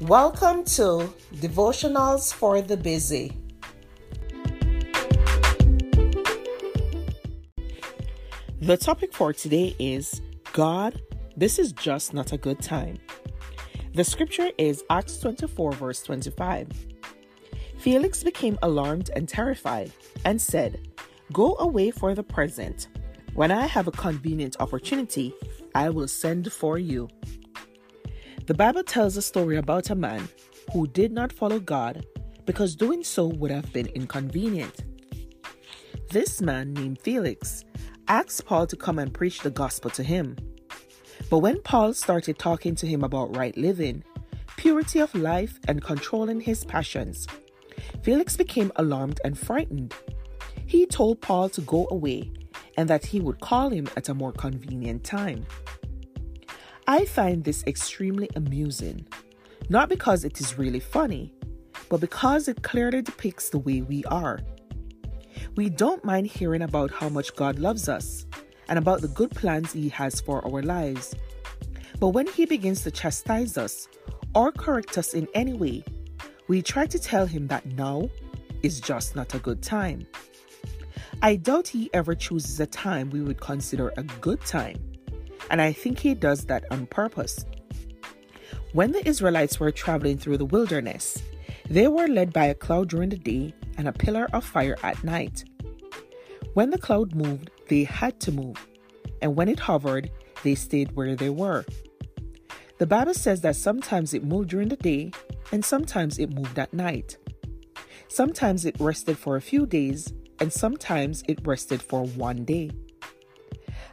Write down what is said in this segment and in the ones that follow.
Welcome to Devotionals for the Busy. The topic for today is God, this is just not a good time. The scripture is Acts 24, verse 25. Felix became alarmed and terrified and said, Go away for the present. When I have a convenient opportunity, I will send for you. The Bible tells a story about a man who did not follow God because doing so would have been inconvenient. This man, named Felix, asked Paul to come and preach the gospel to him. But when Paul started talking to him about right living, purity of life, and controlling his passions, Felix became alarmed and frightened. He told Paul to go away and that he would call him at a more convenient time. I find this extremely amusing, not because it is really funny, but because it clearly depicts the way we are. We don't mind hearing about how much God loves us and about the good plans He has for our lives. But when He begins to chastise us or correct us in any way, we try to tell Him that now is just not a good time. I doubt He ever chooses a time we would consider a good time and I think he does that on purpose. When the Israelites were traveling through the wilderness, they were led by a cloud during the day and a pillar of fire at night. When the cloud moved, they had to move, and when it hovered, they stayed where they were. The Bible says that sometimes it moved during the day and sometimes it moved at night. Sometimes it rested for a few days and sometimes it rested for one day.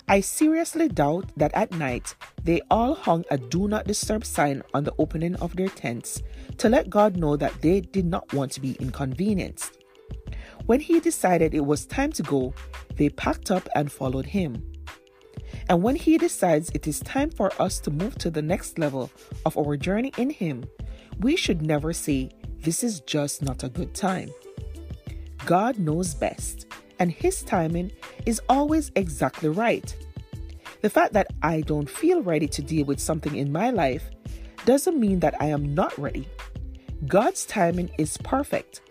I seriously doubt that at night they all hung a do not disturb sign on the opening of their tents to let God know that they did not want to be inconvenienced. When he decided it was time to go, they packed up and followed him. And when he decides it is time for us to move to the next level of our journey in him, we should never say, This is just not a good time. God knows best and his timing is always exactly right. The fact that I don't feel ready to deal with something in my life doesn't mean that I am not ready. God's timing is perfect,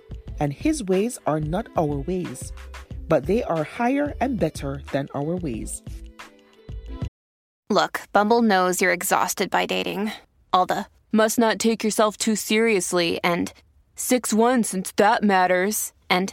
and his ways are not our ways, but they are higher and better than our ways. Look, Bumble knows you're exhausted by dating. All the must not take yourself too seriously and 6 1 since that matters. And